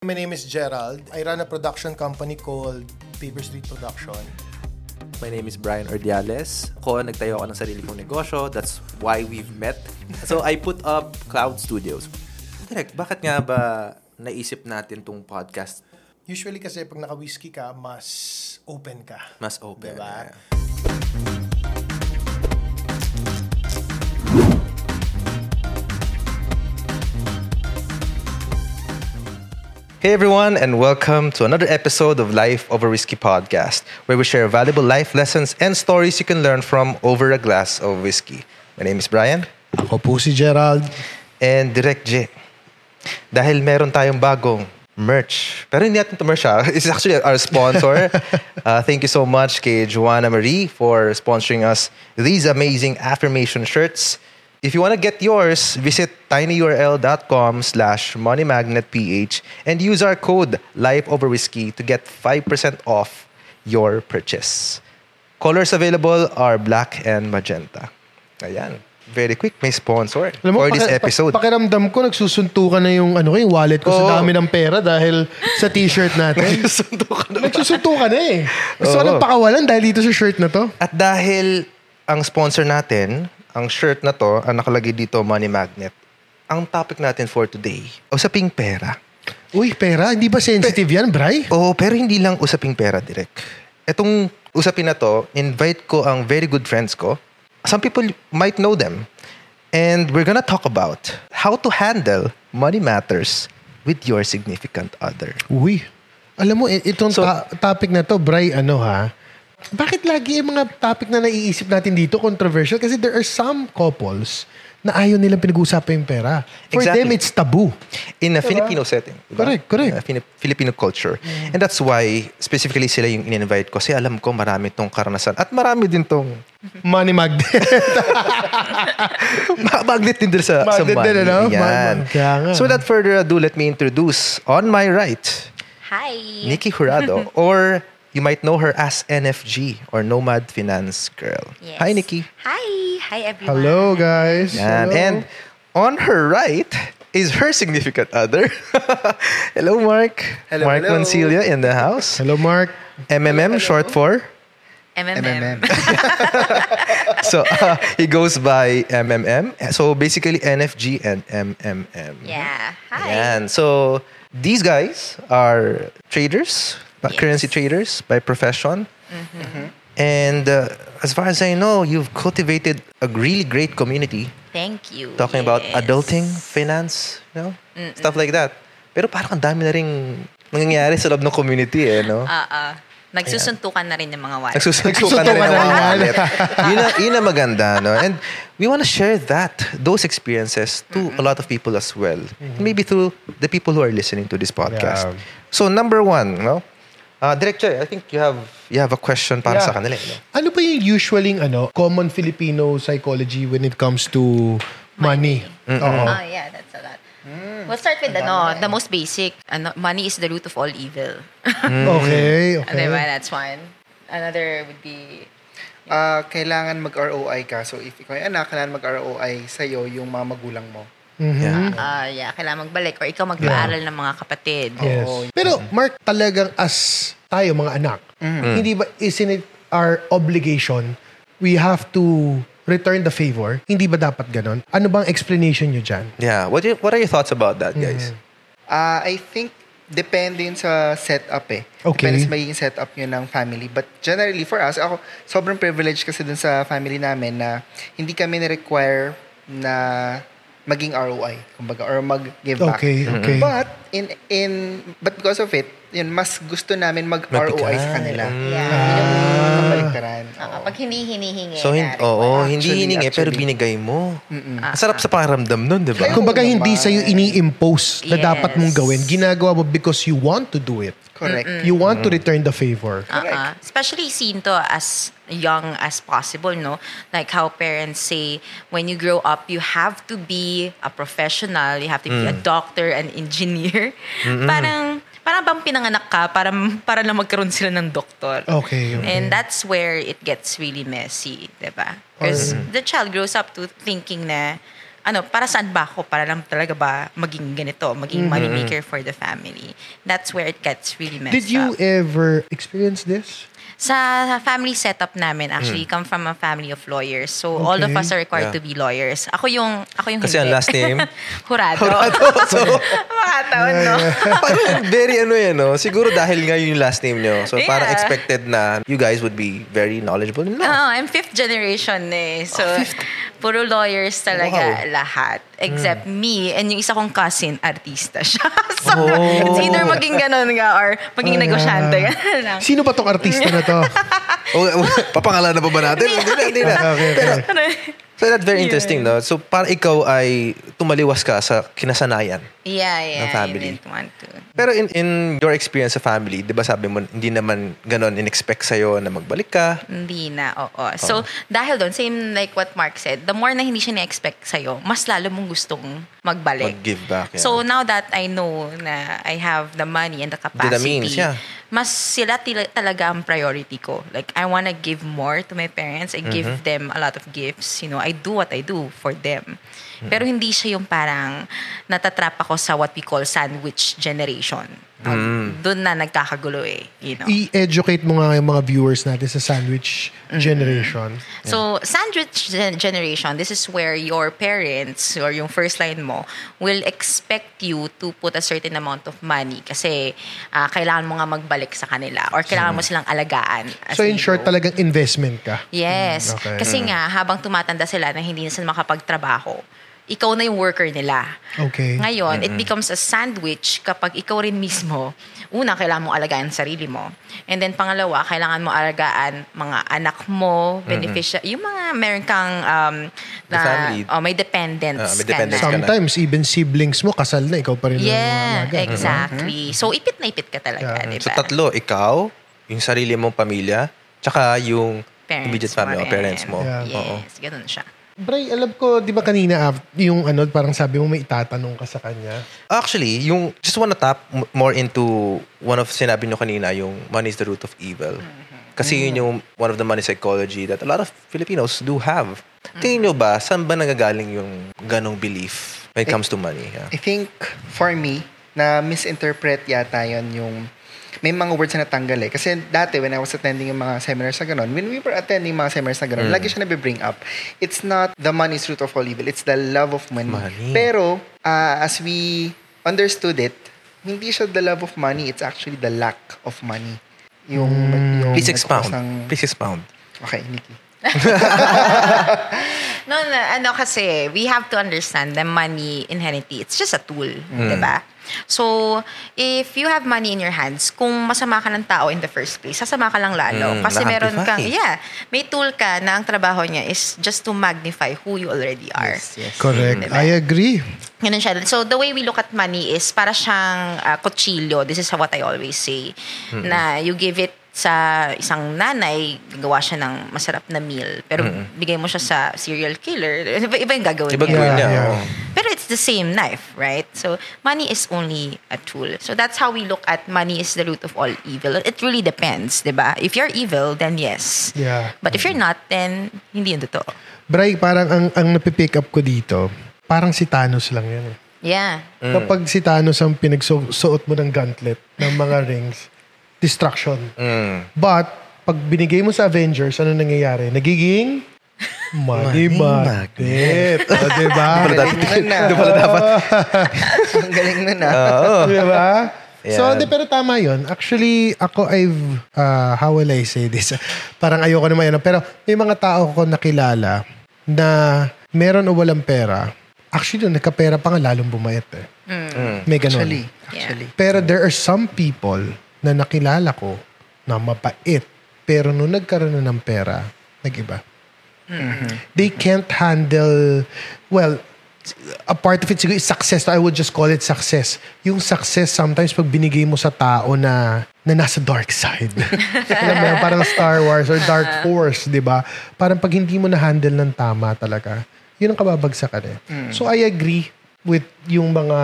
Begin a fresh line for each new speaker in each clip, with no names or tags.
My name is Gerald. I run a production company called Paper Street Production.
My name is Brian Ordiales. Ako, nagtayo ako ng sarili kong negosyo. That's why we've met. So, I put up Cloud Studios. Direk, bakit nga ba naisip natin tong podcast
Usually kasi pag naka-whiskey ka, mas open ka.
mas open?
Diba?
Yeah. Hey everyone, and welcome to another episode of Life Over Whiskey podcast, where we share valuable life lessons and stories you can learn from over a glass of whiskey. My name is Brian,
Ako po si Gerald.
and Direct J. Dahil meron tayong bagong merch. Pero hindi natin ito merch ha. It's actually our sponsor. uh, thank you so much kay Joanna Marie for sponsoring us these amazing affirmation shirts. If you want to get yours, visit tinyurl.com slash moneymagnetph and use our code LifeOverWhiskey to get 5% off your purchase. Colors available are black and magenta. Ayan. Very quick, may sponsor for this
paki-
episode.
pa- pakiramdam ko, nagsusuntukan na yung, ano, ko, yung wallet ko
Oo.
sa dami ng pera dahil sa t-shirt natin.
Suntukan na.
nagsusuntukan na eh. Gusto ko
Oo.
lang pakawalan dahil dito sa shirt na to.
At dahil ang sponsor natin, ang shirt na to, ang nakalagay dito, Money Magnet, ang topic natin for today, usaping pera.
Uy, pera, hindi ba sensitive yan, Bray?
Oo, pero hindi lang usaping pera, direct. Etong usapin na to, invite ko ang very good friends ko. Some people might know them. And we're gonna talk about how to handle money matters with your significant other.
Uy, alam mo, itong
So-
ta- topic na to, Bray, ano ha? Bakit lagi yung mga topic na naiisip natin dito controversial? Kasi there are some couples na ayaw nilang pinag-uusapan yung pera. For
Exactly.
them, it's taboo.
in a Filipino setting. diba?
Correct, correct.
In a Fili- Filipino culture. And that's why, specifically sila yung in-invite ko. Kasi alam ko marami tong karanasan. At marami din tong
Money magnet.
ma- magnet din din sa, sa
Magnet
money.
din, ano?
Yan. So without further ado, let me introduce on my right,
Hi.
Nikki Jurado. or you might know her as NFG or Nomad Finance Girl.
Yes.
Hi, Nikki.
Hi. Hi, everyone.
Hello, guys.
Yan.
Hello.
And on her right is her significant other. hello, Mark.
Hello,
Mark
hello.
Mancilia in the house.
Hello, Mark.
MMM, short for?
MMM.
So uh, he goes by MMM. So basically NFG and MMM.
yeah. Hi.
Yan. So these guys are traders,
Yes.
currency traders by profession. And uh, as far as I know, you've cultivated a really great community
Thank you.
talking about adulting, finance, you know, stuff like that. Pero parang ang dami na rin nangyayari sa loob ng community eh, no?
Ah, ah. Nagsusuntukan na rin yung mga wallet.
Nagsusuntukan na rin ng mga
rin.
wallet. yun, ang, yun ang maganda, no? And we want to share that, those experiences to a lot of people as well. Maybe through the people who are listening to this podcast.
Yeah.
So, number one, no? Uh, Director, I think you have you have a question para
Yeah.
sa kanila. eh, No?
Ano ba yung usually ano, common Filipino psychology when it comes to money? Oo.
Oh, yeah, that's a lot. We'll start with ano, the most basic. Ano, money is the root of all evil.
Okay, okay.
Diba? That's one. Another would be
Ah, kailangan mag-ROI ka. So, if ikaw ay anak, kailangan mag-ROI sa'yo yung mga magulang mo.
Yeah.
ah yeah, kailangan magbalik or ikaw mag-aaral ng mga kapatid.
Yes.
Oo.
Pero Mark, talagang as tayo mga anak, hindi ba isn't it our obligation we have to return the favor? Hindi ba dapat ganon? Ano bang explanation nyo dyan?
Yeah. What, you- what are your thoughts about that, guys?
Ah, I think depende yun sa setup eh.
Okay.
Depende sa magiging setup nyo ng family. But generally, for us, ako, sobrang privileged kasi dun sa family namin na hindi kami na-require na maging ROI, kumbaga, or mag-give back.
Okay, okay.
But, in, in, but because of it, yun, mas gusto namin mag-ROI sa kanila.
Yeah.
Yun yung kabaliktaran.
Ah, pag hindi hinihingi.
So, hin- oo,
require.
hindi
Actually,
hiningi, pero
actually.
binigay mo.
Ah,
Ang sarap sa pakiramdam nun, di ba?
Kaya-
Kumbaga
Oo
hindi sa'yo ini-impose na
Yes.
dapat mong gawin. Ginagawa mo because you want to do it.
Correct.
You want to return the favor.
Uh-uh. Especially seen to as young as possible, no? Like how parents say, when you grow up, you have to be a professional, you have to be a doctor, an engineer. Parang, parang bang pinanganak ka para, para lang magkaroon sila ng doktor.
Okay, okay.
And that's where it gets really messy, diba? Because the child grows up to thinking na, ano, para saan ba ako? Para lang talaga ba maging ganito, maging money maker for the family. That's where it gets really messed
Did you
up.
ever experience this?
Sa family setup namin, actually, come from a family of lawyers. So, all of
Okay.
us are required
Yeah.
to be lawyers. Ako yung, ako yung
Kasi
hindi.
ang last name?
Hurado.
so,
Mga taon, no?
parang very ano yan, no? Siguro dahil nga yung last name nyo. So, parang
Yeah.
expected na you guys would be very knowledgeable in law.
Oo, I'm fifth generation eh. So,
Ah,
puro lawyers talaga
Wow.
lahat. Except me and yung isa kong cousin, artista siya. so,
Oh.
it's either maging ganun nga or maging
Oh,
negosyante.
yeah. Sino pa tong artista na to?
O, o, papangalan na pa ba natin? Hindi na, hindi na.
Okay, okay.
Ano
So, that's very interesting, no? So, parang ikaw ay tumaliwas ka sa kinasanayan.
Yeah, yeah.
Ng family.
I didn't want to.
Pero in in your experience sa family, 'di ba sabi mo hindi naman ganon in-expect sa na magbalik ka?
Hindi na, oo. So, dahil doon, same like what Mark said, the more na hindi siya na-expect sa'yo, mas lalo mong gustong magbalik.
Mag-give back. yeah.
So, now that I know na I have the money and the capacity,
The means, yeah.
Mas sila tila- talaga ang priority ko. Like, I wanna give more to my parents. I
Mm-hmm.
give them a lot of gifts. You know, I do what I do for them.
Mm-hmm.
Pero hindi siya yung parang natatrap ako sa what we call sandwich generation.
Mm.
Doon na nagkakagulo eh. You know?
I-educate mo nga yung mga viewers natin sa sandwich
Mm-hmm.
generation.
So, sandwich gen- generation, this is where your parents or yung first line mo will expect you to put a certain amount of money kasi ah, kailangan mo nga magbalik sa kanila or kailangan mo silang alagaan.
So in short, talagang investment ka.
Yes.
Mm, okay.
Kasi nga, habang tumatanda sila na hindi na sila makapagtrabaho, ikaw na yung worker nila.
Okay.
Ngayon, it becomes a sandwich kapag ikaw rin mismo, una, kailangan mo alagaan sarili mo. And then, pangalawa, kailangan mo alagaan mga anak mo, beneficial, yung mga meron kang um,
The family.
oh, may dependents
Ah, may
ka
dependents
na.
ka na.
Sometimes, even siblings mo, kasal na, ikaw pa rin ang
Yeah,
alaga.
exactly. So, ipit na ipit ka talaga,
Yeah.
di
So tatlo, ikaw, yung sarili mong pamilya, tsaka yung
Parents
immediate family
mo
o parents mo.
Yeah.
Oo.
Yes, ganun siya.
Bray, alam ko, di ba kanina, af- yung ano, parang sabi mo may itatanong ka sa kanya.
Actually, yung just wanna tap m- more into one of sinabi nyo kanina, yung money is the root of evil. Kasi yun yung one of the money psychology that a lot of Filipinos do have. Tingin nyo ba, saan ba nagagaling yung ganong belief when it comes to money? Yeah.
I think, for me, na misinterpret yata yon yung may mga words na natanggal eh. Kasi dati, when I was attending yung mga seminars na ganun, when we were attending mga seminars na ganun, lagi siya nabe-bring up. It's not the money's root of all evil. It's the love of money.
Money.
Pero, ah, as we understood it, hindi siya the love of money. It's actually the lack of money. Yung, yung
Please expound.
ng-
Please expound.
Okay, Nikki.
No, no, ano kasi, we have to understand the money inherently, it's just a tool,
Mm.
di ba? So, if you have money in your hands, kung masama ka ng tao in the first place, sasama ka lang lalo.
Mm,
Kasi meron kang, yeah, may tool ka na ang trabaho niya is just to magnify who you already are.
Yes, yes.
Correct.
Diba?
I agree.
Ganun siya. So, the way we look at money is para siyang uh, kutsilyo. This is what I always say. Na you give it sa isang nanay, gagawa siya ng masarap na meal. Pero bigay mo siya sa serial killer. Iba, iba yung gagawin
Iba
niya.
gawin niya.
Yeah,
oo.
Pero it's the same knife, right? So money is only a tool. So that's how we look at money is the root of all evil. It really depends, 'di ba? If you're evil, then yes.
Yeah.
But if you're not, then hindi yun totoo.
Bray, parang ang, ang napipick up ko dito, parang si Thanos lang yan eh.
Yeah.
Kapag si Thanos ang pinagsuot mo ng gauntlet ng mga rings, destruction.
Mm.
But, pag binigay mo sa Avengers, ano nangyayari? Nagiging money, magnet. O, diba?
Ang galing nun na. Ang galing nun ah.
Oo.
diba? So,
Yeah.
di, pero tama yon Actually, ako, I've, uh, how will I say this? Parang ayoko naman yun. Pero may mga tao ko nakilala na meron o walang pera. Actually, nung nagkapera pa nga, lalong bumayat eh. May ganun.
Actually, actually.
Pero there are some people na nakilala ko na mapait. Pero nung nagkaroon na ng pera, nag-iba. They can't handle, well, a part of it siguro is success. I would just call it success. Yung success, sometimes pag binigay mo sa tao na na nasa dark side. Alam mo, parang Star Wars or Dark Force, di ba? Parang pag hindi mo na-handle ng tama talaga, yun ang kababagsakan eh. So I agree with yung mga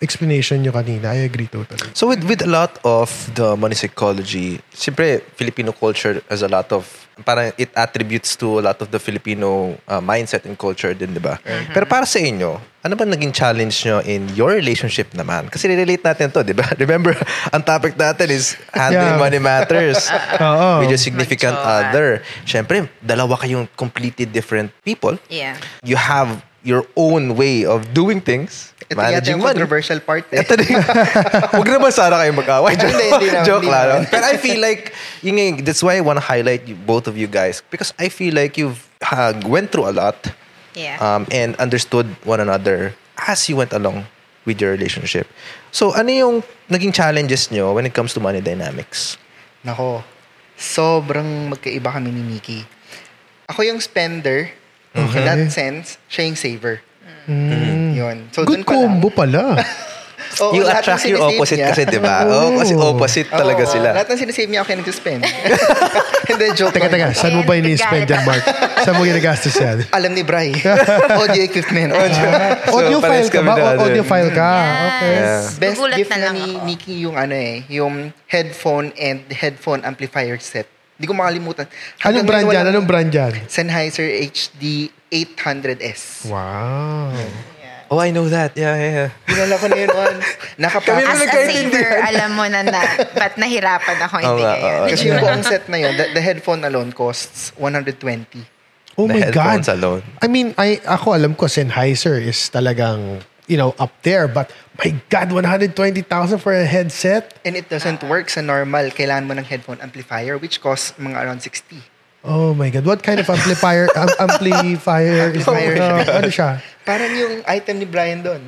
explanation nyo kanina. I agree totally.
So with with a lot of the money psychology, siyempre Filipino culture has a lot of parang it attributes to a lot of the Filipino uh, mindset and culture din, di ba? Pero para sa inyo, ano ba naging challenge nyo in your relationship naman? Kasi relate natin to, di ba? Remember, ang topic natin is handling
Yeah.
money matters
Oo.
with your significant other. Siyempre, dalawa kayong completely different people.
Yeah.
You have your own way of doing things,
Ito yata
managing
yung
money.
controversial part eh.
Ito din. Huwag naman sana kayo mag-away. Joke,
Hindi, hindi naman,
joke
hindi
lang. Pero I feel like, yun that's why I want to highlight you, both of you guys. Because I feel like you've uh, went through a lot
Yeah.
um, and understood one another as you went along with your relationship. So, ano yung naging challenges nyo when it comes to money dynamics?
Nako, sobrang magkaiba kami ni Nikki. Ako yung spender. In that sense, siya yung saver. Yun. So,
Good
pa lang.
combo pala.
Oo,
you
lahat ng
attract your
sinisave
opposite
niya.
kasi, di ba? Oo, kasi opposite talaga
Oo,
sila.
Lahat ng sinisave niya ako yung nag-spend. Hindi, joke
teka,
lang.
teka. Saan mo ba ini-spend yan, Mark? Saan mo ginagastos yan?
Alam ni Bray. Audio equipment.
audio
pares
file ka
kami
ba?
na
O- audio file ka? Okay.
Yeah.
Best
Gugulat
gift
na
na,
lang
ni
ako.
Nikki yung ano eh, yung headphone and headphone amplifier set. Hindi ko makalimutan.
Anong
Hanggang
brand
ngayon,
yan? Anong brand yan?
Sennheiser HD 800S.
Wow.
Oh, I know that. Yeah, yeah, yeah.
Dinala ko na yun once. Nakapack.
Kami
As a saver, alam mo na na, ba't nahirapan ako hindi ngayon.
oo.
Kasi yung buong set na yun, the, the headphone alone costs 120.
Oh
The
my God.
headphones alone.
I mean, I, ako alam ko Sennheiser is talagang, you know, up there. But my God, 120,000 for a headset?
And it doesn't work sa normal. Kailangan mo ng headphone amplifier which costs mga around 60.
Oh my God. What kind of amplifier? am- amplifier is
Amplifier
uh,
siya.
ano siya?
Parang yung item ni Brian doon.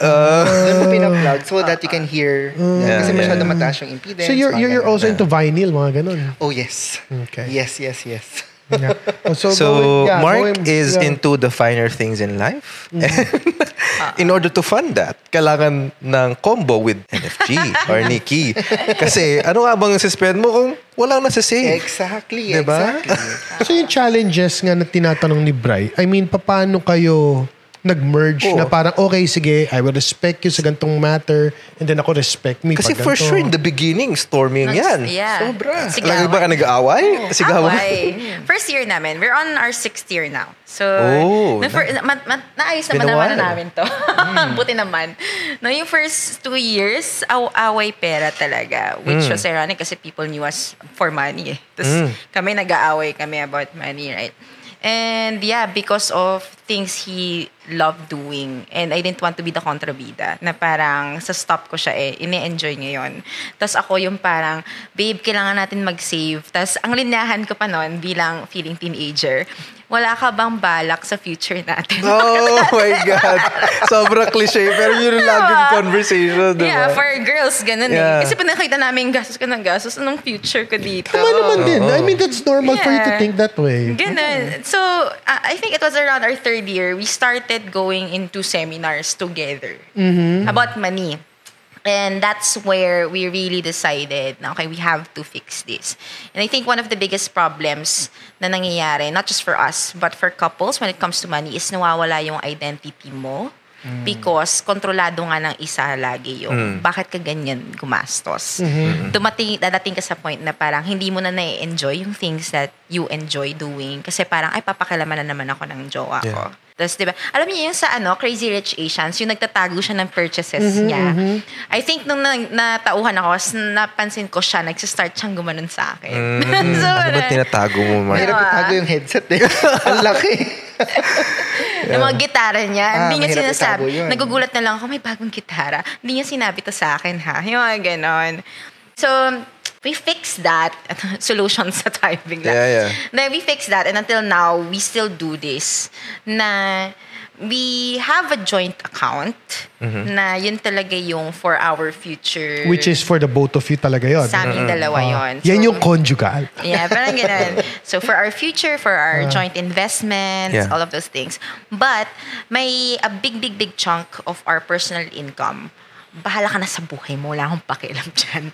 Uh,
doon mo pinaplug so that you can hear.
Yeah,
kasi masyado
yeah.
mataas yung impedance.
So you're, you're, you're also into vinyl, mga ganun.
Oh, yes.
Okay.
Yes, yes, yes.
Yeah. Oh, so
So,
going- yeah,
Mark
going-
is
yeah.
into the finer things in life. in order to fund that, kailangan ng combo with NFG or Nikki. Kasi ano nga bang suspend mo kung walang nasa-save?
Exactly,
Diba?
exactly.
So yung challenges nga na tinatanong ni Bry, I mean, paano kayo nag-merge
Oo.
na parang, okay, sige, I will respect you sa gantong matter and then ako respect me
Kasi
pag
for
ganito.
sure, in the beginning, storming yan.
Yeah.
Sobra.
Lagi ba ka nag-aaway? Sigawan?
Away. First year namin. We're on our sixth year now. So,
Oh,
na, fir- ma- ma- naayos
Been a
naman naman
while.
na namin to. Buti naman. No, yung first two years, aw away pera talaga. Which was ironic kasi people knew us for money eh. Tapos kami nag-aaway kami about money, right? And yeah, because of things he loved doing and I didn't want to be the kontrabida na parang sa stop ko siya eh, ini-enjoy ngayon. Tapos ako yung parang, babe, kailangan natin mag-save. Tapos ang linyahan ko pa noon bilang feeling teenager, wala ka bang balak sa future natin?
Oh my God. Sobrang cliche. Pero yun yung laging conversation, di ba?
Yeah, for girls, ganun
Yeah.
eh. Kasi pag nakita namin gastos ka ng gastos, anong future ko dito?
Tama naman din. I mean, that's normal for you to
Yeah.
think that way.
Ganun. So, uh, I think it was around our third year, we started going into seminars together about money. And that's where we really decided okay, we have to fix this. And I think one of the biggest problems na nangyayari, not just for us, but for couples when it comes to money, is nawawala yung identity mo. Because kontrolado nga ng isa lagi yung bakit ka ganyan gumastos. Dumating, dadating ka sa point na parang hindi mo na na-enjoy yung things that you enjoy doing. Kasi parang, ay, papakilaman na naman ako ng jowa ko.
Yeah.
Tapos, di ba, alam niyo yung sa ano, Crazy Rich Asians, yung nagtatago siya ng purchases niya. I think nung na, natauhan ako, napansin ko siya, nagsistart siyang gumanon sa akin. so,
Ano ba tinatago mo, Mark?
Mahirap itago yung headset eh. Ang laki.
Yung mga gitara niya,
Ah,
hindi niya sinasabi. Nagugulat na lang ako, may bagong gitara. Hindi niya sinabi to sa akin, ha? Yung mga ganon. So, we fixed that. Solution sa time bigla.
Yeah, yeah.
Then we fixed that and until now, we still do this. Na we have a joint account
Mm-hmm.
na yun talaga yung for our future.
Which is for the both of you talaga yun.
sa aming dalawa yun.
Yan
So,
yung conjugal.
Yeah, parang ganun. So for our future, for our joint investments,
Yeah.
all of those things. But may a big, big, big chunk of our personal income. Bahala ka na sa buhay mo. Wala akong pakialam dyan.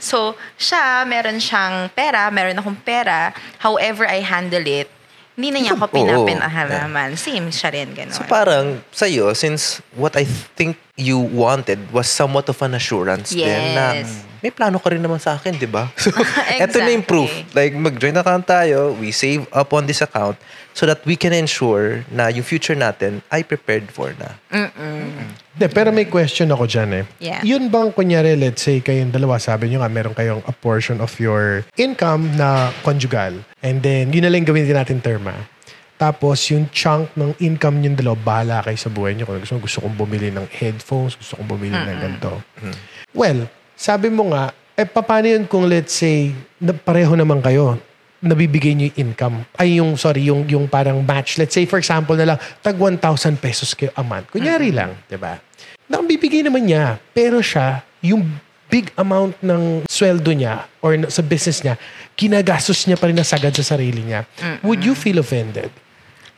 So, siya, meron siyang pera, meron akong pera. However I handle it hindi na niya ako
Oo.
pinapinahalaman. Same siya rin, gano'n.
So parang sa'yo, since what I think you wanted was somewhat of an assurance din na
Yes.
May plano ka rin naman sa akin, di ba? So, eto na yung proof.
Exactly.
Like, mag-joint account tayo, we save up on this account so that we can ensure na yung future natin ay prepared for na.
De, pero may question ako dyan eh.
Yeah.
Yun bang, kunyari, let's say kayong dalawa, sabi nyo nga, meron kayong a portion of your income na conjugal. And then, yun na lang gawin din natin terma. Tapos, yung chunk ng income yung dalawa, bahala kayo sa buhay nyo. Kung gusto, gusto kong bumili ng headphones, gusto kong bumili ng ganito. Well, sabi mo nga, eh, paano yun kung let's say, na pareho naman kayo, nabibigay nyo yung income. Ay, yung, sorry, yung, yung parang match. Let's say, for example na lang, tag 1,000 pesos kayo a month. Kunyari lang, di ba? Nakabibigay naman niya, pero siya, yung big amount ng sweldo niya or sa business niya, kinagastos niya pa rin na sagad sa sarili niya. Would you feel offended?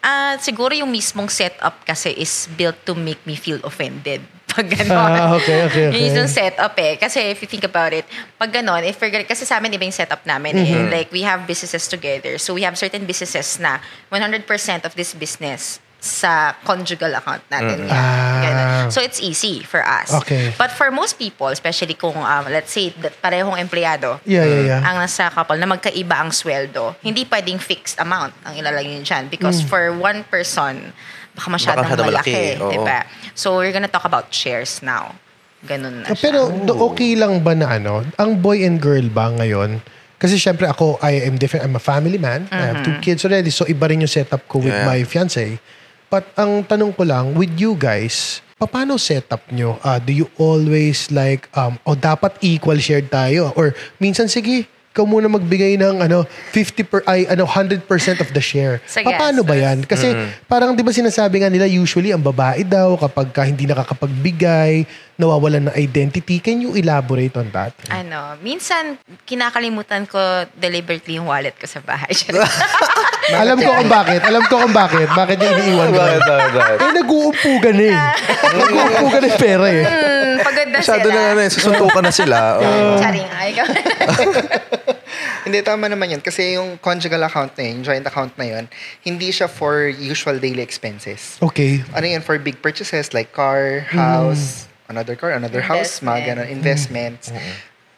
Ah, siguro yung mismong setup kasi is built to make me feel offended. Pag gano'n.
Ah, okay, okay, okay.
Yung isang setup eh. Kasi if you think about it, pag gano'n, if we're kasi sa amin iba yung setup namin eh. Like, we have businesses together. So, we have certain businesses na 100% of this business sa conjugal account natin. yan.
Ah.
Ganun. So, it's easy for us.
Okay.
But for most people, especially kung, um, let's say, that parehong empleyado,
Yeah, yeah, yeah.
ang nasa couple na magkaiba ang sweldo, hindi pwedeng fixed amount ang ilalagay nyo dyan. Because
Hmm.
for one person, baka masyadong
masyadong
malaki.
malaki,
diba? So, we're gonna talk about shares now. Ganun na
Ah,
siya.
Pero do- okay lang ba na ano, ang boy and girl ba ngayon? Kasi syempre ako, I am different. I'm a family man. I have two kids already. So iba rin yung setup ko with
Yeah.
my fiance. But ang tanong ko lang, with you guys, paano setup nyo? Ah, do you always like, um, o dapat equal shared tayo? Or minsan, sige, ikaw muna magbigay ng ano 50 per ay ano 100% of the share.
Sa
Paano ba
gastos.
'yan? Kasi parang 'di ba sinasabi nga nila usually ang babae daw kapag ka hindi nakakapagbigay, nawawalan ng identity. Can you elaborate on that?
ano, minsan, kinakalimutan ko deliberately yung wallet ko sa bahay.
Alam ko kung bakit. Alam ko kung bakit. Bakit yung iniiwan ko.
Bakit, bakit, bakit?
Eh, nag-uumpugan eh. nag-uumpugan ng pera eh.
Hmm, pagod na
Masyado
sila.
na ano, eh, susuntukan na sila. Oh.
Charing, ay, ikaw.
Hindi, tama naman yun. Kasi yung conjugal account na yun, joint account na yun, hindi siya for usual daily expenses.
Okay.
Ano yun, for big purchases like car, house, another car, another house, mga ganun, investments.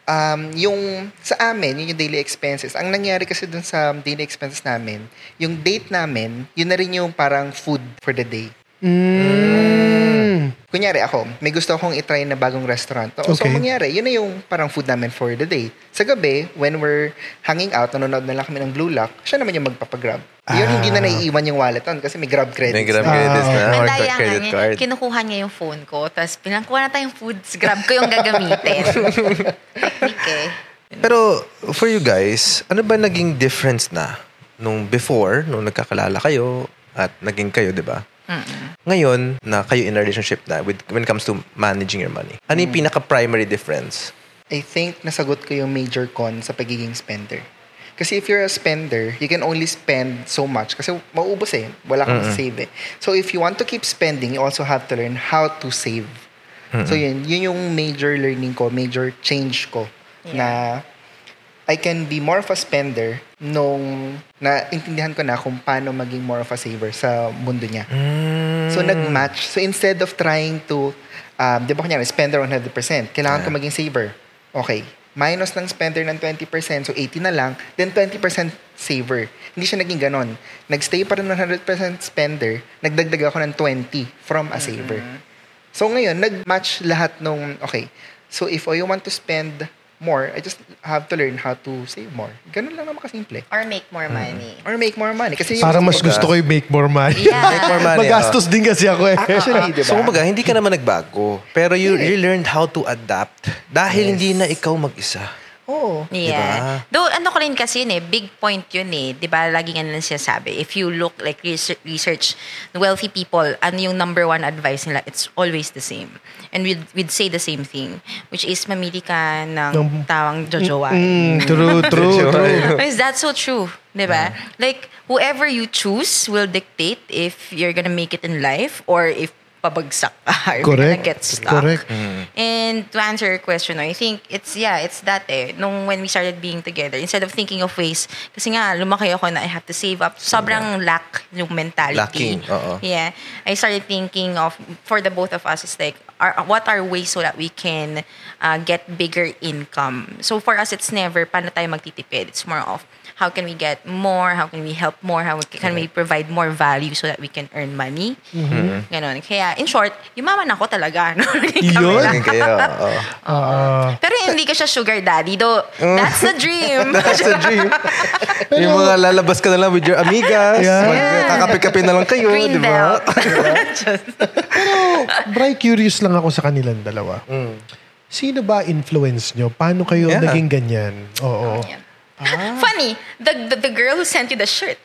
Um, yung sa amin, yun yung daily expenses. Ang nangyari kasi dun sa daily expenses namin, yung date namin, yun na rin yung parang food for the day.
Mm.
Kunyari ako, may gusto akong itry na bagong restaurant. O, So,
Okay.
mangyari, yun na yung parang food namin for the day. Sa gabi, when we're hanging out, nanonood na lang kami ng Blue Lock, siya naman yung magpapagrab. Yun, hindi na naiiwan yung wallet on kasi may grab credits.
May grab
na.
credits na or
Nandaya nga
credit
niya,
card.
kinukuha niya yung phone ko, tapos pinangkuha na tayong foods, grab ko yung gagamitin. Technique eh.
Pero for you guys, ano ba naging difference na nung before, nung nagkakalala kayo at naging kayo, di ba? Ngayon, na kayo in a relationship na with, when it comes to managing your money. Ano yung pinaka-primary difference?
I think nasagot ko yung major con sa pagiging spender. Kasi if you're a spender, you can only spend so much kasi mauubos eh. Wala kang save eh. So if you want to keep spending, you also have to learn how to save. So yun, yun yung major learning ko, major change ko na I can be more of a spender nung naintindihan ko na kung paano maging more of a saver sa mundo niya. So, nag-match. So, instead of trying to, um, di ba kunyari, spender 100%, kailangan ko maging saver. Okay. Minus ng spender ng 20%, so 80 na lang, then 20% saver. Hindi siya naging ganon. Nagstay pa rin ng 100% spender, nagdagdag ako ng 20 from a saver. So ngayon, nag-match lahat nung, okay, so if I want to spend more, I just have to learn how to save more. Ganun lang naman kasimple.
Or make more money.
Or make more money. Kasi yung-
Parang mas gusto ko yung make more money.
Yeah.
Make more money.
Magastos din kasi ako eh.
Actually, di ba?
So, kumbaga, hindi ka naman nagbago. Pero you, you learned how to adapt dahil hindi na ikaw mag-isa.
Oo.
Yeah. Though, ano ko rin kasi yun eh, big point yun eh. Di ba, lagi nga nila sinasabi, if you look like research, research wealthy people, ano yung number one advice nila, it's always the same. And we'd, we'd say the same thing, which is mamili ka ng
Ng-
tawang jojowa.
Mm, true, true, true.
Is that so true? Diba? Like, whoever you choose will dictate if you're gonna make it in life or if pabagsak ka.
Correct.
gonna get stuck.
Correct.
And to answer your question, I think it's, yeah, it's that eh. Nung when we started being together, instead of thinking of ways, kasi nga, lumaki ako na I have to save up. Sobrang lack yung mentality.
Lacking, oo.
Yeah. I started thinking of, for the both of us, it's like, are, what are ways so that we can uh, get bigger income? So for us, it's never, paano tayo magtitipid? It's more of, how can we get more? How can we help more? How can we provide more value so that we can earn money? Ganon. Kaya, in short, yumaman ako talaga.
Yun?
kayo. oo.
Ah,
Pero hindi ko siya sugar daddy. Though, that's the dream.
That's the dream. yung mga lalabas ka na lang with your amigas.
Yeah.
Magkakape-kape na lang kayo,
Green
di ba?
belt.
Bray, curious lang ako sa kanilang dalawa. Sino ba influence nyo? Paano kayo
Yeah.
naging ganyan? Oo.
Yeah. Funny, the, the the girl who sent you the shirt,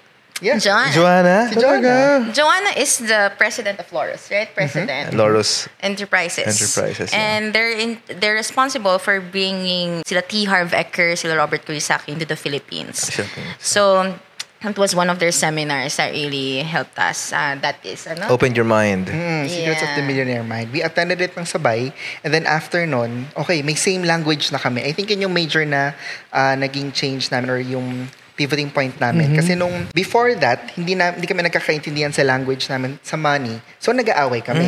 Yeah.
Joanna.
Joanna?
Si Joanna.
Joanna is the president of Loros, right? President.
Loros.
Enterprises.
Enterprises, yeah.
And they're in, they're responsible for bringing sila T. Harv Eker, sila Robert Kurisaki into the Philippines.
Philippines.
So, it was one of their seminars that really helped us. Uh, that is, ano?
Opened your mind.
Mm, Secrets of the
Yeah.
Millionaire Mind. We attended it ng sabay. And then after nun, okay, may same language na kami. I think yun yung major na ah, naging change namin or yung pivoting point namin. Kasi nung before that, hindi na hindi kami nagkakaintindihan sa language namin sa money. So nag-aaway kami.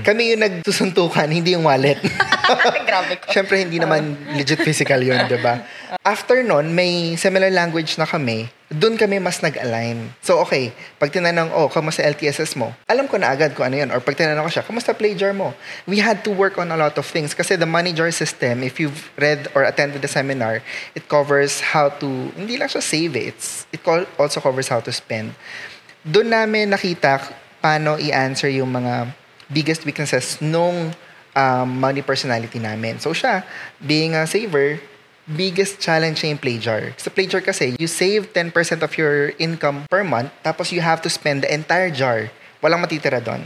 Kami yung nagsusuntukan, hindi yung wallet.
Grabe ko.
Siyempre, hindi naman legit physical yun, di ba? After nun, may similar language na kami. Doon kami mas nag-align. So, okay. Pag tinanong, oh, kamusta LTSS mo? Alam ko na agad kung ano yun. Or pag tinanong ko siya, kamusta play jar mo? We had to work on a lot of things. Kasi the money jar system, if you've read or attended the seminar, it covers how to, hindi lang siya save it call- also covers how to spend. Doon namin nakita paano i-answer yung mga biggest weaknesses nung um, money personality namin. So siya, being a saver, biggest challenge niya yung play jar. Sa play jar kasi, you save 10% of your income per month, tapos you have to spend the entire jar. Walang matitira doon.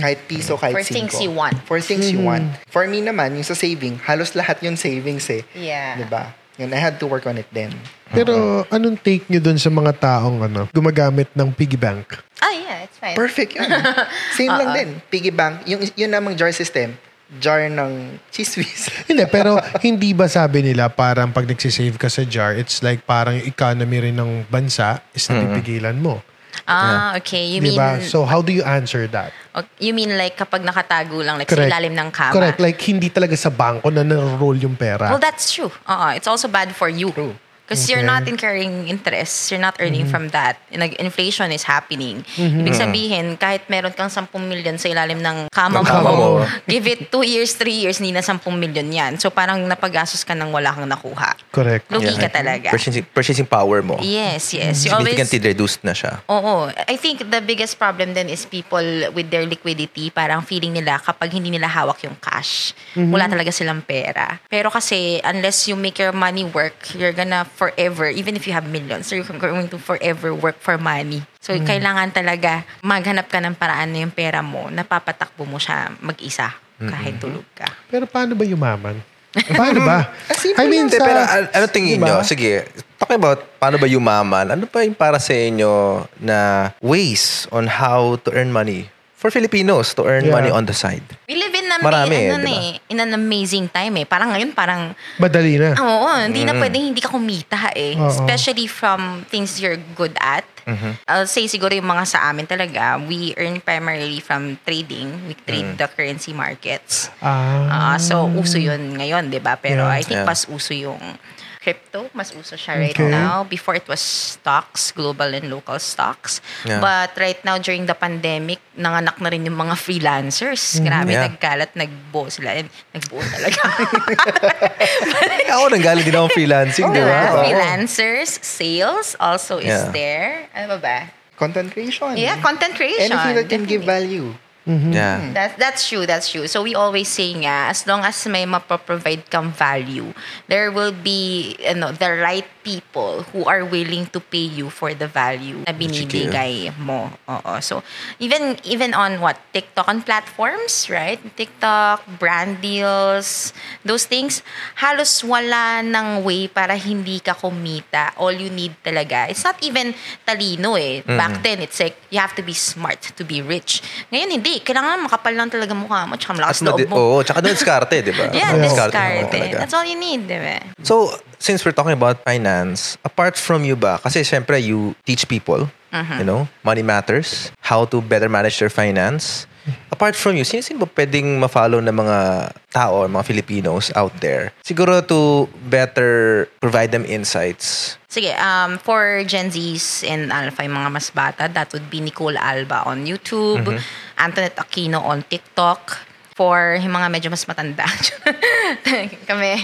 Kahit piso, kahit
For things
singko.
you want.
For things you want. For me naman, yung sa saving, halos lahat yung savings eh.
Yeah.
Diba? Yun, I had to work on it then.
Pero anong take nyo dun sa mga taong ano, gumagamit ng piggy bank?
Oh, yeah, it's fine.
Perfect yun. Same lang din. Piggy bank. Yung, yun namang jar system. Jar ng cheese whiz.
Hindi, pero hindi ba sabi nila parang pag nagsisave ka sa jar, it's like parang yung economy rin ng bansa is napipigilan mo.
Ah, okay. You
Di
mean?
So how do you answer that?
you mean like kapag nakatago lang, like sa ilalim ng kama?
Correct. Like hindi talaga sa bangko na na-roll yung pera.
Well, that's true. Uh, it's also bad for you. Because you're
Okay.
not incurring interest. You're not earning from that. Nag- inflation is happening. Ibig sabihin, kahit meron kang 10 million sa ilalim ng kama
Ng kama mo.
mo, give it 2 years, 3 years, hindi na 10 million yan. So parang napagastos ka nang wala kang nakuha.
Correct.
Lugi ka talaga.
Purchasing, purchasing power mo.
Yes, yes. You always...
Significantly reduced na siya.
Oo. I think the biggest problem then is people with their liquidity, parang feeling nila kapag hindi nila hawak yung cash, wala talaga silang pera. Pero kasi, unless you make your money work, you're gonna forever, even if you have millions, you're going to forever work for money. So, kailangan talaga maghanap ka ng paraan na yung pera mo, napapatakbo mo siya mag-isa kahit tulog ka.
Pero paano ba yumaman? Paano ba?
simple
I mean,
Hindi,
sa,
pero an- ano tingin
Diba?
nyo? Sige, talking about paano ba yumaman, ano pa yung para sa inyo na ways on how to earn money for Filipinos to earn
Yeah.
money on the side?
We live in a
Marami eh,
ano eh, in an amazing time eh. Parang ngayon, parang
madali na.
Oo, hindi na pwedeng hindi ka kumita eh.
Oo.
Especially from things you're good at. I'll say siguro yung mga sa amin talaga, we earn primarily from trading. We trade the currency markets.
Ah.
Ah, so, uso yun ngayon, di ba? Pero
Yeah.
I think
Yeah.
mas uso yung crypto. Mas uso siya right
Okay.
now. Before it was stocks, global and local stocks.
Yeah.
But right now, during the pandemic, nanganak na rin yung mga freelancers. Grabe,
Yeah.
nagkalat, nagbuo sila. And Nagbuo talaga.
Ako nanggaling din ako freelancing, di ba?
Freelancers, sales also is
Yeah.
there. Ano ba ba?
Content creation.
Yeah, content creation.
Anything that can give
definitely.
Value.
Yeah.
That's, that's true, that's true. So we always say nga, as long as may mapaprovide kang value, there will be ano, the right people who are willing to pay you for the value na binibigay mo. Oo. So even even on what TikTok on platforms, right? TikTok, brand deals, those things, halos wala ng way para hindi ka kumita. All you need talaga. It's not even talino eh. Back then, it's like you have to be smart to be rich. Ngayon, hindi. Kailangan makapal lang talaga mukha mo, tsaka malakas loob mo.
Oo, tsaka doon diskarte, di ba?
Yeah,
Diskarte mo talaga.
That's all you need, di ba?
So, since we're talking about finance, apart from you ba, kasi syempre you teach people,
Mm-hmm.
you know, money matters, how to better manage their finance. Apart from you, sino-sino ba pwedeng ma-follow ng mga tao, mga Filipinos out there? Siguro to better provide them insights.
Sige, um, for Gen Zs and Alpha, yung mga mas bata, that would be Nicole Alba on YouTube, Antoinette Aquino on TikTok. For yung mga medyo mas matanda, kami,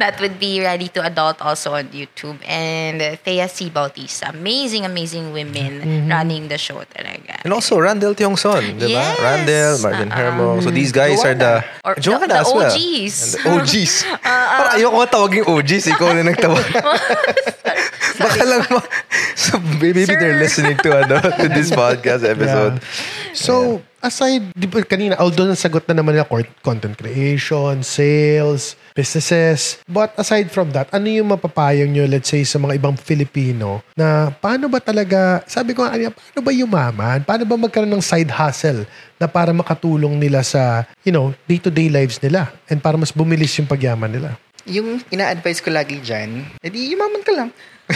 that would be Ready to Adult also on YouTube. And Thea C. Bautista, amazing, amazing women running the show talaga.
And also, Randall Tiongson, di ba?
Yes.
Randall, Marvin
Uh-uh.
Hermo. So these guys are the...
Or the-
Joanna
the
as well.
OGs.
And the OGs. Parang ayoko nga tawagin OGs. Ikaw na nagtawag. Baka lang ma- So maybe
Sir.
they're listening to ano to this podcast episode.
So, aside, di ba kanina, although nasagot na naman nila content creation, sales, businesses, but aside from that, ano yung mapapayang nyo, let's say, sa mga ibang Filipino na paano ba talaga, sabi ko nga paano ba yumaman? Paano ba magkaroon ng side hustle na para makatulong nila sa, you know, day-to-day lives nila and para mas bumilis yung pagyaman nila?
Yung ina-advise ko lagi dyan, edi yumaman ka lang.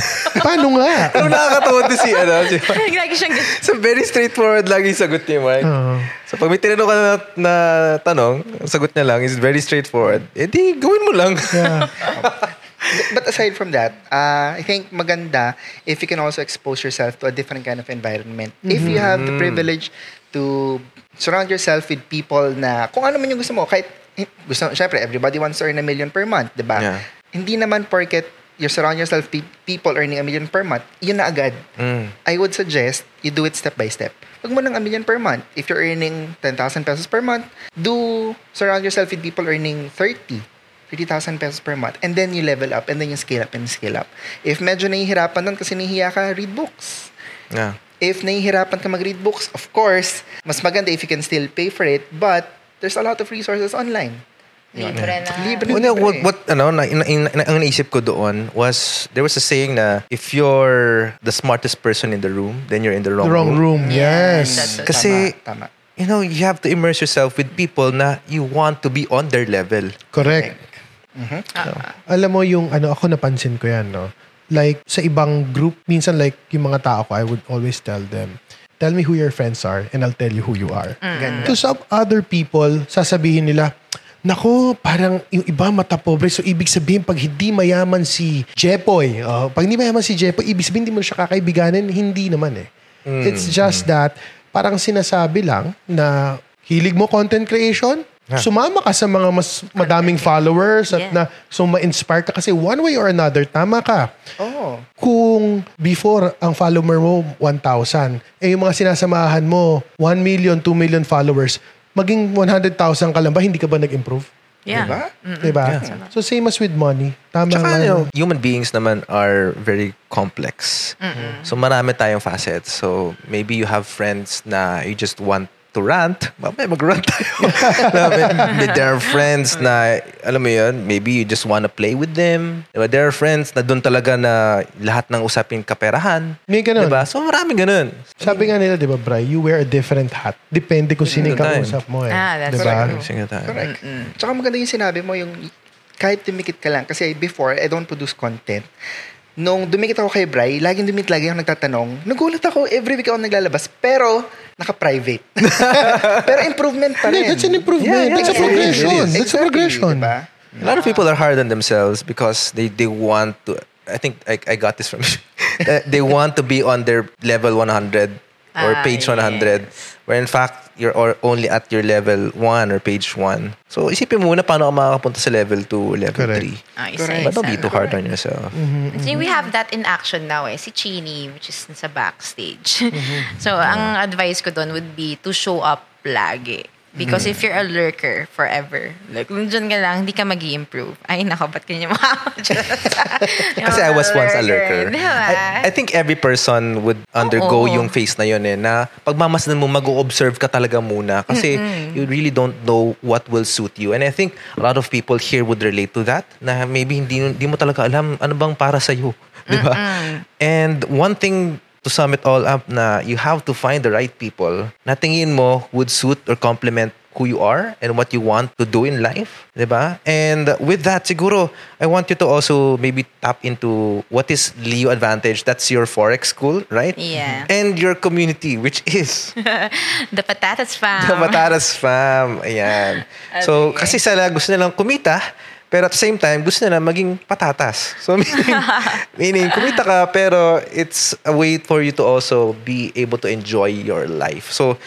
Paano nga?
Ano nakakatawa din si ano si
Lagi siyang.
So very straightforward lagi yung sagot ni Mike.
Oo.
So pag may tinanong ka na, na tanong, ang sagot niya lang is very straightforward. Eh di, gawin mo lang.
Yeah.
But aside from that, uh, I think maganda if you can also expose yourself to a different kind of environment. If you have the privilege to surround yourself with people na kung ano man yung gusto mo, kahit eh, gusto, syempre, everybody wants to earn a million per month, di ba?
Yeah.
Hindi naman porket you surround yourself with people earning a million per month, yun na agad.
Mm.
I would suggest you do it step by step. Huwag mo ng a million per month. If you're earning 10,000 pesos per month, do surround yourself with people earning 30, 30,000 pesos per month. And then you level up and then you scale up and scale up. If medyo nahihirapan nun kasi nahihiya ka, read books.
Yeah.
If nahihirapan ka mag-read books, of course, mas maganda if you can still pay for it, but there's a lot of resources online.
Libre na.
Libre.
Una, what, what ano, na, na, na, ang naisip ko doon was, there was a saying na, if you're the smartest person in the room, then you're in the wrong,
The wrong room,
Yes,
yes.
that's-
Kasi,
Tama, tama.
you know, you have to immerse yourself with people na you want to be on their level.
Correct. Alam mo yung ano ako napansin ko yan no. Like sa ibang group minsan like yung mga tao ko I would always tell them tell me who your friends are and I'll tell you who you are.
Ganda.
To some other people sasabihin nila Nako, parang yung iba mata pobre. So, ibig sabihin, pag hindi mayaman si Jepoy, oh, pag hindi mayaman si Jepoy, ibig sabihin, hindi mo siya kakaibiganin. Hindi naman eh. It's just that, parang sinasabi lang na hilig mo content creation, sumama ka sa mga mas madaming followers at
Yeah.
na so ma-inspire ka kasi one way or another, tama ka.
Oh.
Kung before ang follower mo 1,000, eh yung mga sinasamahan mo 1 million, 2 million followers, maging 100,000 ka lang ba, hindi ka ba nag-improve?
Yeah.
Diba?
Diba? So same as with money. Tama
Tsaka,
nga.
you know, human beings naman are very complex. So, marami tayong facets. So, maybe you have friends na you just want to rant. Mamaya mag-rant tayo. There are friends na, alam mo yun, maybe you just wanna play with them. Diba? There are friends na doon talaga na lahat ng usapin kaperahan.
May ganun.
Diba? So, maraming ganun.
Sabi nga nila, di ba, Bray, you wear a different hat. Depende kung sino yung kausap mo eh.
Ah, that's
diba?
true.
Correct. Tsaka maganda yung sinabi mo, yung kahit dumikit ka lang. Kasi before, I don't produce content. Nung dumikit ako kay Bry, laging dumikit lagi ako nagtatanong. Nagulat ako, every week ako naglalabas. Pero, naka-private. pero improvement pa rin.
Yeah, that's an improvement.
Yeah, yeah,
that's a progression. That's a progression.
Diba?
A lot of people are hard on themselves because they, they want to. I think I, I got this from. Uh, they want to be on their level 100 or
Ah,
page 100, where in fact you're or only at your level 1 or page 1. So isipin mo muna paano ka makakapunta sa level 2 level
Correct.
3.
Ah, isa,
Correct.
But don't be too hard on yourself.
See, we have that in action now eh. Si Chini, which is sa backstage. so, ang advice ko doon would be to show up lagi. Because if you're a lurker forever, like, kung dyan ka lang, hindi ka mag improve Ay, nako, ba't ganyan mo
Kasi I was once a lurker.
Diba?
I, I think every person would undergo
Oo.
yung phase na yun eh, na pagmamasdan mo, mag-observe ka talaga muna. Kasi you really don't know what will suit you. And I think a lot of people here would relate to that, na maybe hindi, hindi mo talaga alam ano bang para sa'yo. Di ba? And one thing to sum it all up na you have to find the right people na tingin mo would suit or complement who you are and what you want to do in life, 'di ba? And with that, siguro I want you to also maybe tap into what is Leo Advantage. That's your forex school, right?
Yeah.
And your community, which is
The Patatas Fam.
the Mataras Fam. Ayan. So,
Okay.
kasi sila gusto nilang kumita, pero at the same time, gusto nila maging patatas. So, meaning, meaning kumita ka, pero it's a way for you to also be able to enjoy your life. So,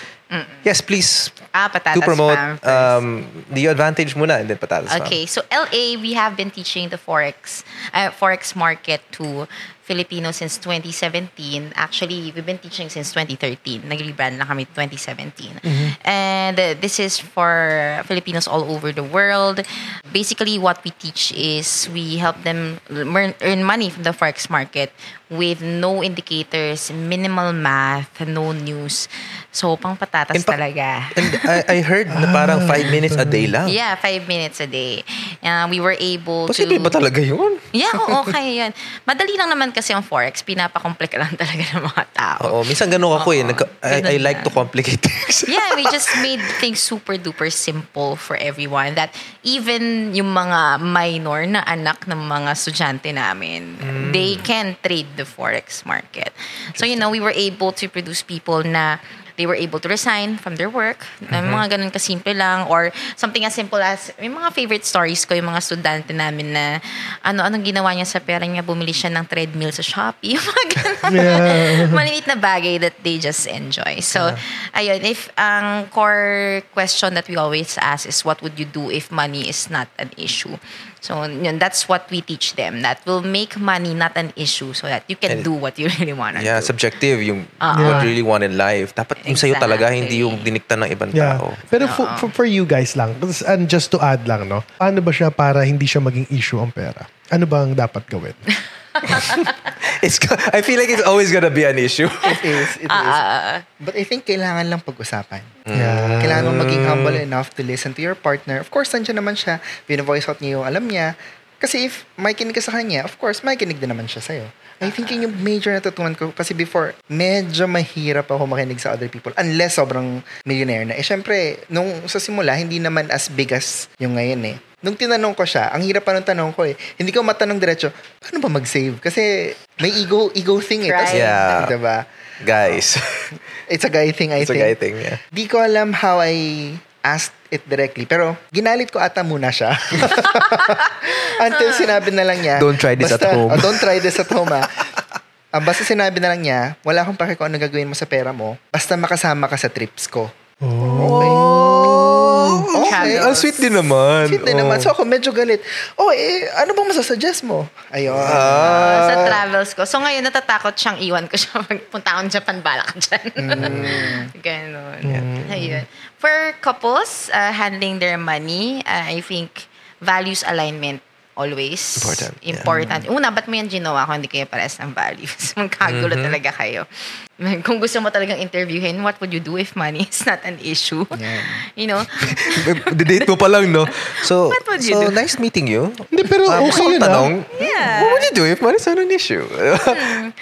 yes, please
Ah, Patatas
to promote um, the advantage muna and then patatas.
Okay, so LA, we have been teaching the forex uh, forex market to Filipinos since 2017. Actually, we've been teaching since 2013. Nag-rebrand lang kami 2017. And uh, this is for Filipinos all over the world. Basically, what we teach is we help them earn money from the forex market with no indicators, minimal math, no news. So, pang patatas
fact-
talaga.
And I, I heard na parang five minutes a day lang.
Yeah, five minutes a day. Uh, we were able
Posible
to...
ba talaga yun?
Yeah, oo, kaya yan. Madali lang naman kasi ang Forex. Pinapakomplika lang talaga ng mga tao.
Oo, minsan ganun ako eh.
Oo,
Nagka- I, I
ganun
like to complicate things.
Yeah, we just made things super duper simple for everyone that even yung mga minor na anak ng mga estudyante namin,
Mm.
they can trade the forex market. So, you know, we were able to produce people na they were able to resign from their work.
Mm-hmm.
mga ganun kasimple lang. Or something as simple as, may mga favorite stories ko, yung mga estudyante namin na, ano, anong ginawa niya sa pera niya, bumili siya ng treadmill sa Shopee. Yung mga ganun.
Yeah.
Maliliit na bagay that they just enjoy. So, ayun, if ang core question that we always ask is, what would you do if money is not an issue? So, yun, that's what we teach them. That will make money not an issue so that you can
And-
do what you really want to
Yeah,
do.
subjective yung
Oo.
what you really want in life. Dapat yung sa'yo talaga, hindi
Exactly.
yung dinikta ng ibang
Yeah.
tao.
Pero for, for, for you guys lang, and just to add lang, no? Paano ba siya para hindi siya maging issue ang pera? Ano ba ang dapat gawin?
It's, I feel like it's always gonna be an issue.
It is, it is.
Ah,
But I think kailangan lang pag-usapan.
Yeah.
Kailangan mo maging humble enough to listen to your partner. Of course, nandiyan naman siya. Pina-voice out niya yung alam niya. Kasi if may kinig ka sa kanya, of course, may kinig din naman siya sa'yo. I think yun yung major natutunan ko. Kasi before, medyo mahirap ako makinig sa other people. Unless sobrang millionaire na. Eh, syempre, nung sa simula, hindi naman as big as yung ngayon eh. Nung tinanong ko siya, ang hirap pa nung tanong ko eh. Hindi ko matanong diretso, paano ba mag-save? Kasi may ego ego thing eh.
Right.
Yeah.
Diba?
Guys.
It's a guy thing, I
It's a
think.
guy thing, yeah.
Di ko alam how I asked it directly. Pero ginalit ko ata muna siya. Until sinabi na lang niya.
Don't try this at home.
oh, don't try this at home ah. Ah, basta sinabi na lang niya, wala akong pake kung ano gagawin mo sa pera mo. Basta makasama ka sa trips ko. Okay. Okay.
Ang sweet din naman.
Sweet din
Oh.
naman. So ako medyo galit. Oh, eh, ano bang masasuggest mo? Ayun.
Ah.
sa travels ko. So ngayon, natatakot siyang iwan ko siya. Magpunta akong Japan, bala ka dyan. Ganon. Ayun. For couples, uh, handling their money, uh, I think values alignment always
Important, yeah.
important. Una, ba't mo yan ginawa kung hindi kayo pares ng values? Magkagulo
Mm-hmm.
talaga kayo. Kung gusto mo talagang interviewin, what would you do if money is not an issue?
Yeah.
You know?
The date mo pa lang, no? So,
What would you
so
do?
nice meeting you.
Hindi, pero
Ah, gusto
okay yun, ah.
tanong,
Yeah.
what would you do if money's not an issue?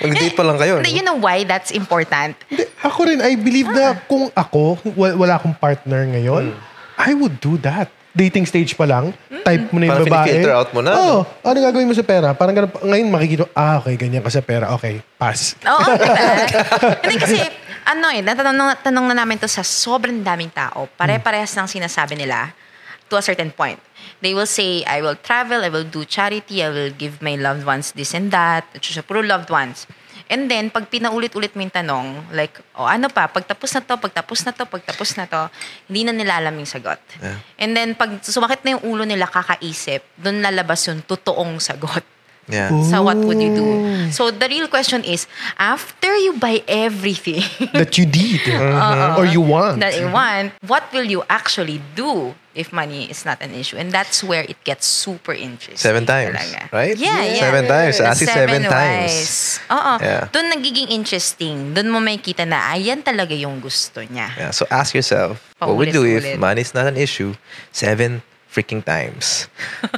Mag-date pa lang kayo. no?
You know why that's important?
Hindi, ako rin, I believe na kung ako, wa- wala akong partner ngayon, I would do that. Dating stage pa lang, type mo na yung
Parang
babae.
filter out mo na,
Oo. ano gagawin mo sa pera? Parang ganun, ngayon makikita, ah, okay, ganyan ka sa pera. Okay, pass.
Oo, diba? Hindi kasi, ano eh, natanong, tanong na namin to sa sobrang daming tao. Pare-parehas ng sinasabi nila to a certain point. They will say, I will travel, I will do charity, I will give my loved ones this and that. Siya, puro loved ones. And then, pag pinaulit-ulit mo yung tanong, like, o oh, ano pa, pagtapos na to, pagtapos na to, pagtapos na to, hindi na nila alam yung sagot.
Yeah.
And then, pag sumakit na yung ulo nila kakaisip, doon lalabas yung totoong sagot.
Yeah.
So what would you do? So the real question is, after you buy everything
that you need. Uh-huh. Or you want.
that you want, what will you actually do if money is not an issue? And that's where it gets super interesting.
Seven times,
talaga.
right?
Yeah, yeah.
Seven times.
The
Asi seven
ways.
times.
Oo. Uh-uh.
Yeah.
Doon nagiging interesting. Doon mo makikita na, ayan talaga yung gusto niya.
Yeah. So ask yourself, what would you do if
money
is not an issue? Seven freaking times.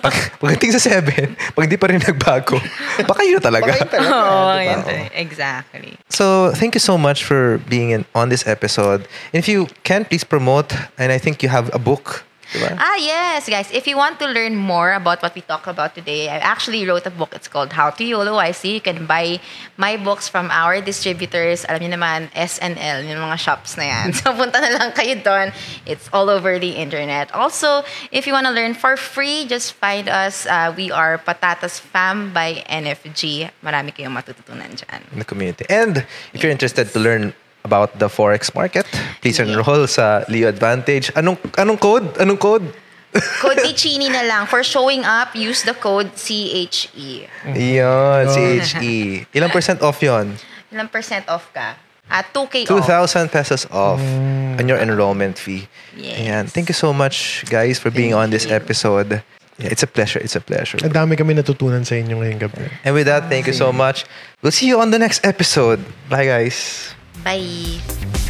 Pag, pagdating sa 7, pag di pa rin nagbago, baka yun na talaga.
Baka yun talaga.
Oh,
di
yun talaga. exactly.
So, thank you so much for being in, on this episode. And If you can, please promote. And I think you have a book. Diba?
Ah, yes, guys. If you want to learn more about what we talk about today, I actually wrote a book. It's called How to YOLO YC. You can buy my books from our distributors. Alam niyo naman, SNL, yung mga shops na yan. So, punta na lang kayo doon. It's all over the internet. Also, if you want to learn for free, just find us. Uh, we are Patatas Fam by NFG. Marami kayong matututunan dyan.
in the community. And if you're interested to learn about the forex market, please enroll sa Leo Advantage. Anong anong code? Anong code?
Code Chini na lang. For showing up, use the code CHE.
Yon, CHE. Ilang percent off yon?
Ilang percent off ka? At 2K off.
2,000 pesos off on your enrollment fee.
Yes.
Ayan. Thank you so much, guys, for being on this episode. Yeah, it's a pleasure. It's a pleasure.
Ang dami kami natutunan sa inyo ngayong gabi.
And with that, thank you so much. We'll see you on the next episode. Bye, guys.
Bye.